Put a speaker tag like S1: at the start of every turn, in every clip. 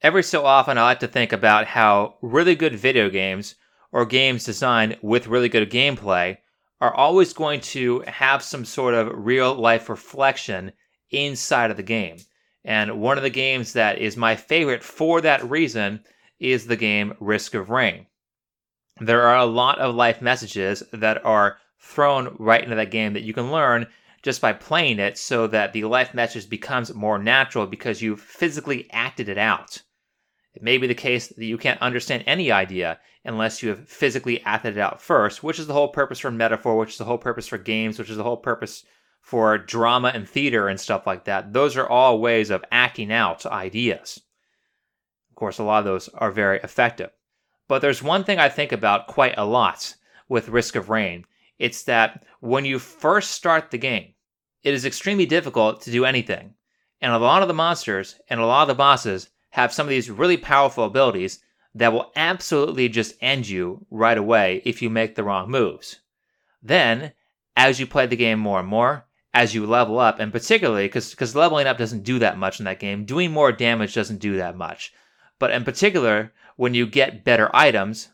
S1: Every so often, I like to think about how really good video games or games designed with really good gameplay are always going to have some sort of real life reflection inside of the game. And one of the games that is my favorite for that reason is the game Risk of Rain. There are a lot of life messages that are thrown right into that game that you can learn just by playing it so that the life message becomes more natural because you've physically acted it out. It may be the case that you can't understand any idea unless you have physically acted it out first, which is the whole purpose for metaphor, which is the whole purpose for games, which is the whole purpose for drama and theater and stuff like that. Those are all ways of acting out ideas. Of course, a lot of those are very effective. But there's one thing I think about quite a lot with Risk of Rain. It's that when you first start the game, it is extremely difficult to do anything. And a lot of the monsters and a lot of the bosses have some of these really powerful abilities that will absolutely just end you right away if you make the wrong moves. Then, as you play the game more and more, as you level up, and particularly because leveling up doesn't do that much in that game, doing more damage doesn't do that much. But in particular, when you get better items,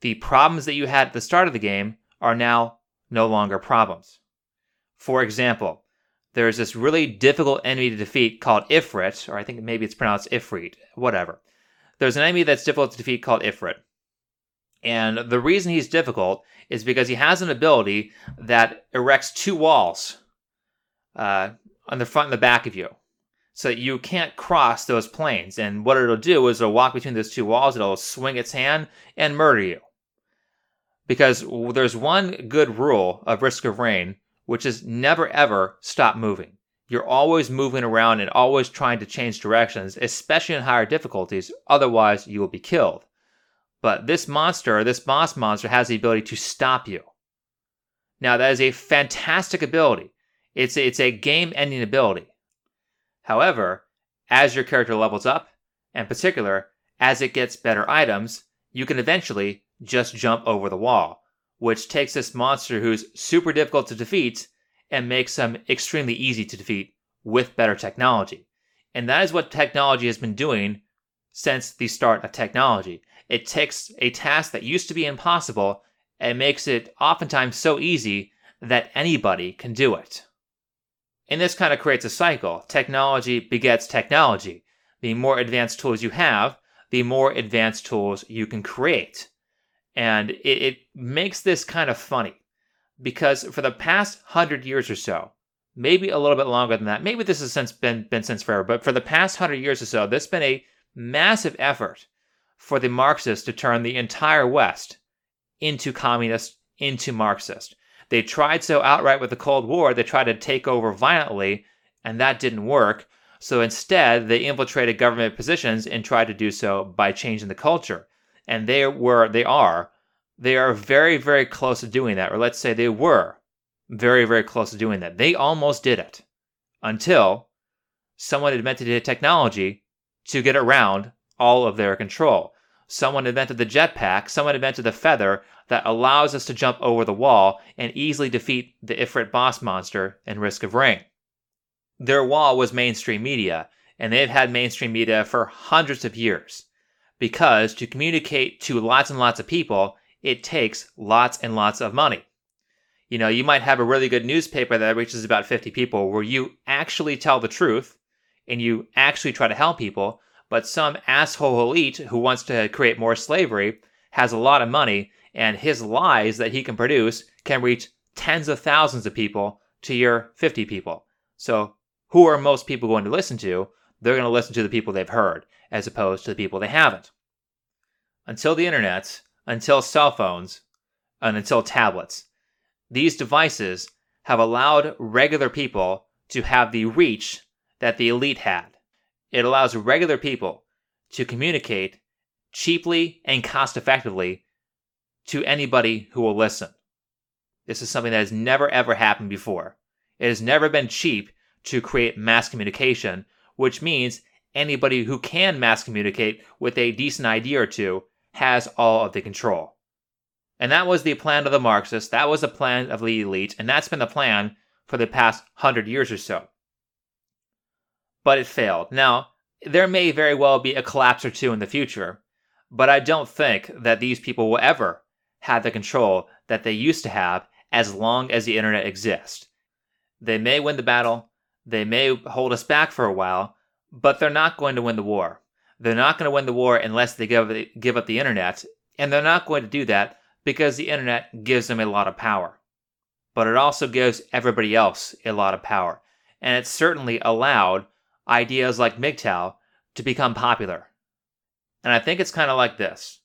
S1: the problems that you had at the start of the game are now no longer problems. For example, there's this really difficult enemy to defeat called Ifrit, or I think maybe it's pronounced Ifrit, whatever. There's an enemy that's difficult to defeat called Ifrit. And the reason he's difficult is because he has an ability that erects two walls uh, on the front and the back of you. So that you can't cross those planes. And what it'll do is it'll walk between those two walls, it'll swing its hand and murder you. Because there's one good rule of Risk of Rain, which is never ever stop moving. You're always moving around and always trying to change directions, especially in higher difficulties, otherwise, you will be killed. But this monster, this boss monster, has the ability to stop you. Now, that is a fantastic ability. It's a, it's a game ending ability. However, as your character levels up, in particular, as it gets better items, you can eventually just jump over the wall, which takes this monster who's super difficult to defeat and makes them extremely easy to defeat with better technology. And that is what technology has been doing since the start of technology. It takes a task that used to be impossible and makes it oftentimes so easy that anybody can do it. And this kind of creates a cycle. Technology begets technology. The more advanced tools you have, the more advanced tools you can create. And it, it makes this kind of funny because for the past hundred years or so, maybe a little bit longer than that, maybe this has since been, been since forever, but for the past hundred years or so, there's been a massive effort for the Marxists to turn the entire West into communist, into Marxist. They tried so outright with the Cold War, they tried to take over violently, and that didn't work. So instead, they infiltrated government positions and tried to do so by changing the culture. And they were, they are, they are very, very close to doing that. Or let's say they were very, very close to doing that. They almost did it until someone invented a technology to get around all of their control. Someone invented the jetpack, someone invented the feather that allows us to jump over the wall and easily defeat the Ifrit boss monster in Risk of Rain. Their wall was mainstream media, and they've had mainstream media for hundreds of years. Because to communicate to lots and lots of people, it takes lots and lots of money. You know, you might have a really good newspaper that reaches about 50 people where you actually tell the truth and you actually try to help people, but some asshole elite who wants to create more slavery has a lot of money, and his lies that he can produce can reach tens of thousands of people to your 50 people. So, who are most people going to listen to? They're going to listen to the people they've heard, as opposed to the people they haven't. Until the internet, until cell phones, and until tablets, these devices have allowed regular people to have the reach that the elite had. It allows regular people to communicate cheaply and cost effectively to anybody who will listen. This is something that has never ever happened before. It has never been cheap to create mass communication, which means anybody who can mass communicate with a decent idea or two has all of the control. And that was the plan of the Marxists, that was the plan of the elite, and that's been the plan for the past hundred years or so but it failed. Now, there may very well be a collapse or two in the future, but I don't think that these people will ever have the control that they used to have as long as the internet exists. They may win the battle, they may hold us back for a while, but they're not going to win the war. They're not going to win the war unless they give, give up the internet, and they're not going to do that because the internet gives them a lot of power. But it also gives everybody else a lot of power, and it certainly allowed ideas like MGTOW to become popular. And I think it's kind of like this.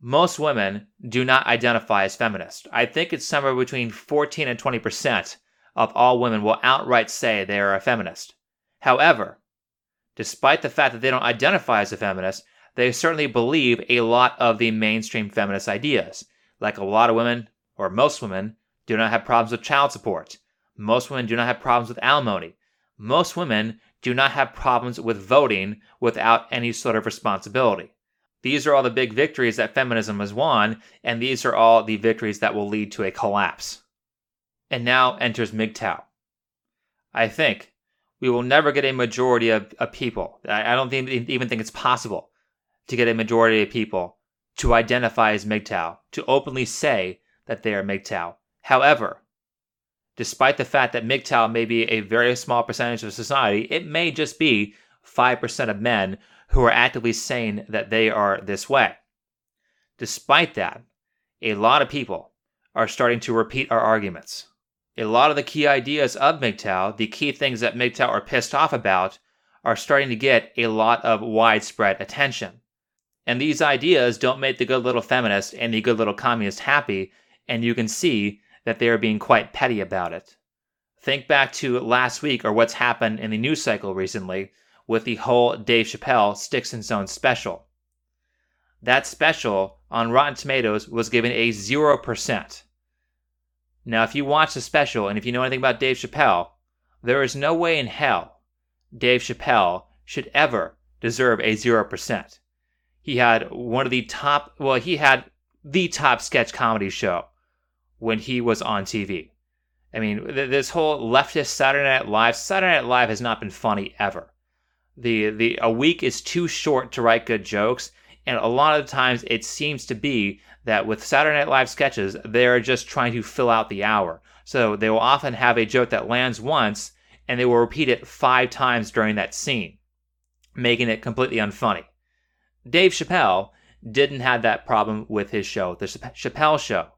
S1: Most women do not identify as feminist. I think it's somewhere between 14 and 20% of all women will outright say they are a feminist. However, despite the fact that they don't identify as a feminist, they certainly believe a lot of the mainstream feminist ideas. Like a lot of women, or most women, do not have problems with child support. Most women do not have problems with alimony. Most women do not have problems with voting without any sort of responsibility. These are all the big victories that feminism has won, and these are all the victories that will lead to a collapse. And now enters MGTOW. I think we will never get a majority of, of people. I, I don't think, even think it's possible to get a majority of people to identify as MGTOW, to openly say that they are MGTOW. However, despite the fact that MGTOW may be a very small percentage of society, it may just be 5% of men who are actively saying that they are this way. Despite that, a lot of people are starting to repeat our arguments. A lot of the key ideas of MGTOW, the key things that MGTOW are pissed off about, are starting to get a lot of widespread attention. And these ideas don't make the good little feminist and the good little communist happy, and you can see that they are being quite petty about it. Think back to last week or what's happened in the news cycle recently with the whole Dave Chappelle Sticks and Stones special. That special on Rotten Tomatoes was given a 0%. Now, if you watch the special and if you know anything about Dave Chappelle, there is no way in hell Dave Chappelle should ever deserve a 0%. He had one of the top, well, he had the top sketch comedy show when he was on TV. I mean, th- this whole leftist Saturday Night Live, Saturday Night Live has not been funny ever. The the a week is too short to write good jokes, and a lot of the times it seems to be that with Saturday Night Live sketches, they're just trying to fill out the hour. So they will often have a joke that lands once, and they will repeat it five times during that scene, making it completely unfunny. Dave Chappelle didn't have that problem with his show, The Chappelle Show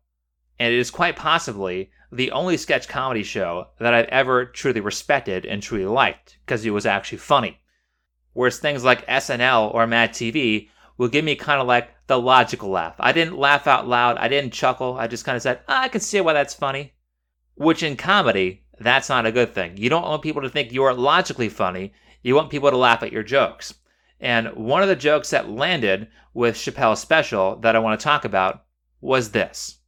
S1: and it is quite possibly the only sketch comedy show that I've ever truly respected and truly liked because it was actually funny. Whereas things like SNL or Mad TV will give me kind of like the logical laugh. I didn't laugh out loud, I didn't chuckle, I just kind of said, oh, I can see why that's funny. Which in comedy, that's not a good thing. You don't want people to think you're logically funny, you want people to laugh at your jokes. And one of the jokes that landed with Chappelle's special that I want to talk about was this.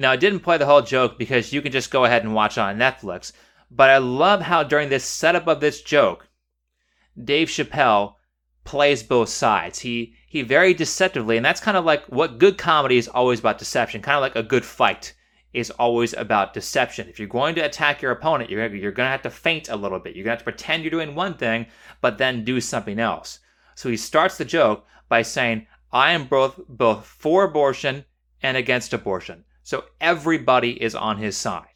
S1: Now, I didn't play the whole joke because you can just go ahead and watch it on Netflix, but I love how during this setup of this joke, Dave Chappelle plays both sides. He he very deceptively, and that's kind of like what good comedy is always about deception. Kind of like a good fight is always about deception. If you're going to attack your opponent, you're you're going to have to feint a little bit. You're going to have to pretend you're doing one thing, but then do something else. So he starts the joke by saying, "I am both both for abortion and against abortion." So everybody is on his side.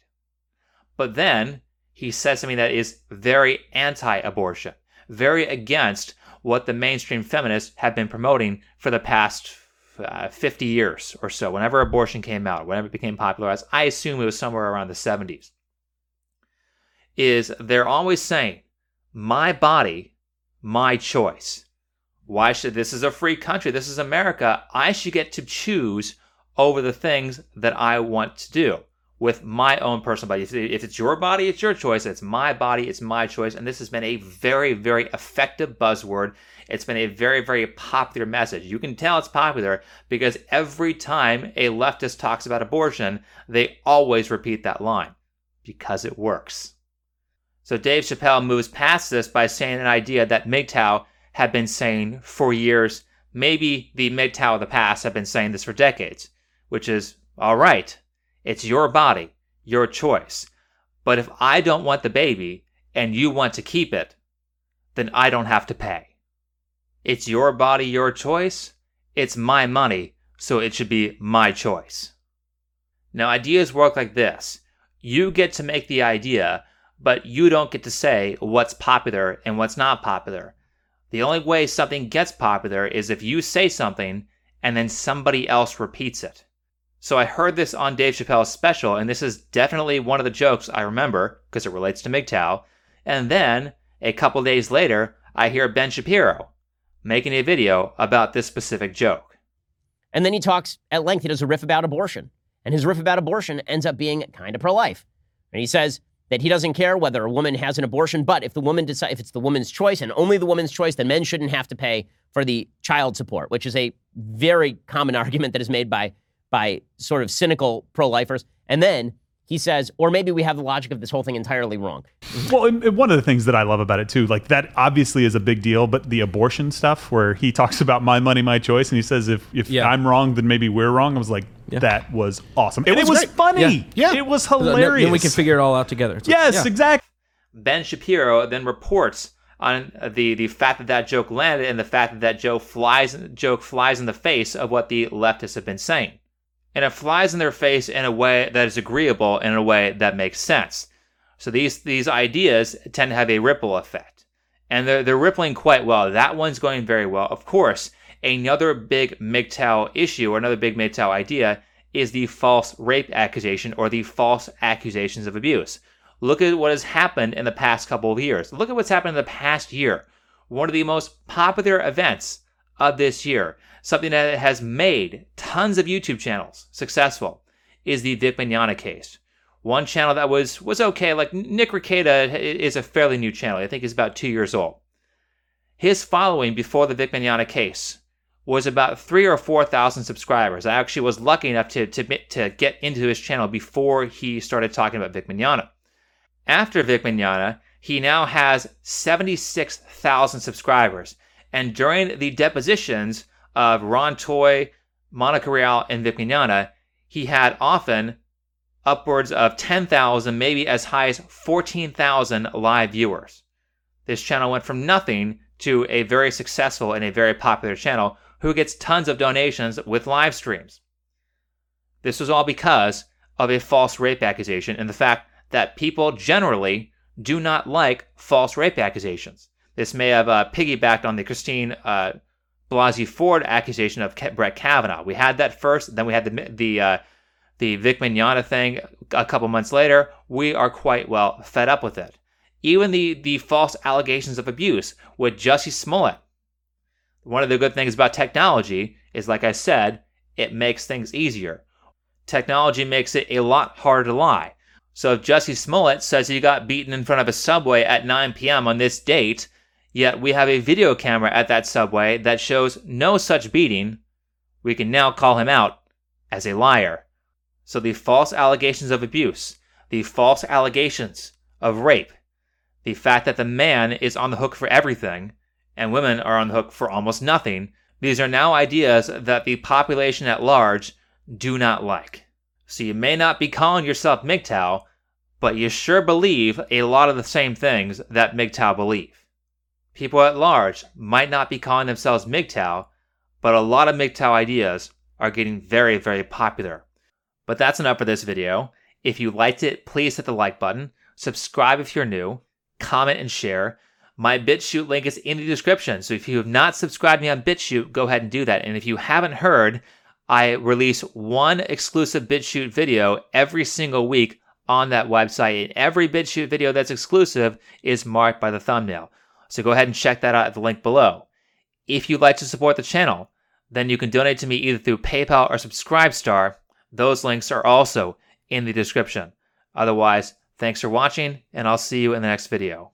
S1: But then he says something that is very anti abortion, very against what the mainstream feminists have been promoting for the past uh, 50 years or so, whenever abortion came out, whenever it became popularized. I assume it was somewhere around the 70s. Is they're always saying, my body, my choice. Why should this is a free country? This is America. I should get to choose over the things that I want to do with my own personal body. If it's your body, it's your choice. It's my body, it's my choice. And this has been a very, very effective buzzword. It's been a very, very popular message. You can tell it's popular because every time a leftist talks about abortion, they always repeat that line because it works. So Dave Chappelle moves past this by saying an idea that MGTOW had been saying for years. Maybe the MGTOW of the past have been saying this for decades, which is all right, it's your body, your choice. But if I don't want the baby and you want to keep it, then I don't have to pay. It's your body, your choice. It's my money, so it should be my choice. Now, ideas work like this you get to make the idea, but you don't get to say what's popular and what's not popular. The only way something gets popular is if you say something and then somebody else repeats it. So I heard this on Dave Chappelle's special, and this is definitely one of the jokes I remember because it relates to MGTOW. And then a couple days later, I hear Ben Shapiro making a video about this specific joke.
S2: And then he talks at length. He does a riff about abortion. And his riff about abortion ends up being kind of pro life. And he says that he doesn't care whether a woman has an abortion, but if the woman decide, if it's the woman's choice and only the woman's choice, then men shouldn't have to pay for the child support, which is a very common argument that is made by by sort of cynical pro lifers. And then he says, or maybe we have the logic of this whole thing entirely wrong.
S3: Well, and, and one of the things that I love about it too, like that obviously is a big deal, but the abortion stuff where he talks about my money, my choice, and he says if if
S4: Yeah.
S3: I'm wrong, then maybe we're wrong. I was like,
S4: Yeah.
S3: that was awesome, and
S4: was
S3: it was
S4: great.
S3: funny.
S4: Yeah. Yeah.
S3: it was hilarious.
S4: Then we can figure it all out together. It's like,
S3: Yes,
S4: yeah.
S3: exactly.
S1: Ben Shapiro then reports on the, the fact that that joke landed and the fact that that joke flies, joke flies in the face of what the leftists have been saying. And it flies in their face in a way that is agreeable in a way that makes sense. So these, these ideas tend to have a ripple effect. And they're, they're rippling quite well. That one's going very well. Of course, another big MGTOW issue or another big MGTOW idea is the false rape accusation or the false accusations of abuse. Look at what has happened in the past couple of years. Look at what's happened in the past year. One of the most popular events of this year, something that has made tons of YouTube channels successful, is the Vic Mignogna case. One channel that was was okay, like Nick Rekieta is a fairly new channel. I think he's about two years old. His following before the Vic Mignogna case was about three or four thousand subscribers. I actually was lucky enough to, to to get into his channel before he started talking about Vic Mignogna. After Vic Mignogna, he now has 76,000 subscribers. And during the depositions of Ron Toye, Monica Rial, and Vic Mignogna, he had often upwards of 10,000, maybe as high as 14,000 live viewers. This channel went from nothing to a very successful and a very popular channel who gets tons of donations with live streams. This was all because of a false rape accusation and the fact that people generally do not like false rape accusations. This may have uh, piggybacked on the Christine uh, Blasey Ford accusation of Ke- Brett Kavanaugh. We had that first, then we had the the uh, the Vic Mignogna thing a couple months later. We are quite well fed up with it. Even the the false allegations of abuse with Jussie Smollett. One of the good things about technology is, like I said, it makes things easier. Technology makes it a lot harder to lie. So if Jussie Smollett says he got beaten in front of a subway at 9 p.m. on this date, yet we have a video camera at that subway that shows no such beating, we can now call him out as a liar. So the false allegations of abuse, the false allegations of rape, the fact that the man is on the hook for everything and women are on the hook for almost nothing, these are now ideas that the population at large do not like. So you may not be calling yourself MGTOW, but you sure believe a lot of the same things that MGTOW believe. People at large might not be calling themselves MGTOW, but a lot of MGTOW ideas are getting very, very popular. But that's enough for this video. If you liked it, please hit the like button, subscribe if you're new, comment and share. My BitChute link is in the description, so if you have not subscribed me on BitChute, go ahead and do that. And if you haven't heard, I release one exclusive BitChute video every single week on that website, and every BitChute video that's exclusive is marked by the thumbnail. So go ahead and check that out at the link below. If you'd like to support the channel, then you can donate to me either through PayPal or Subscribestar. Those links are also in the description. Otherwise, thanks for watching, and I'll see you in the next video.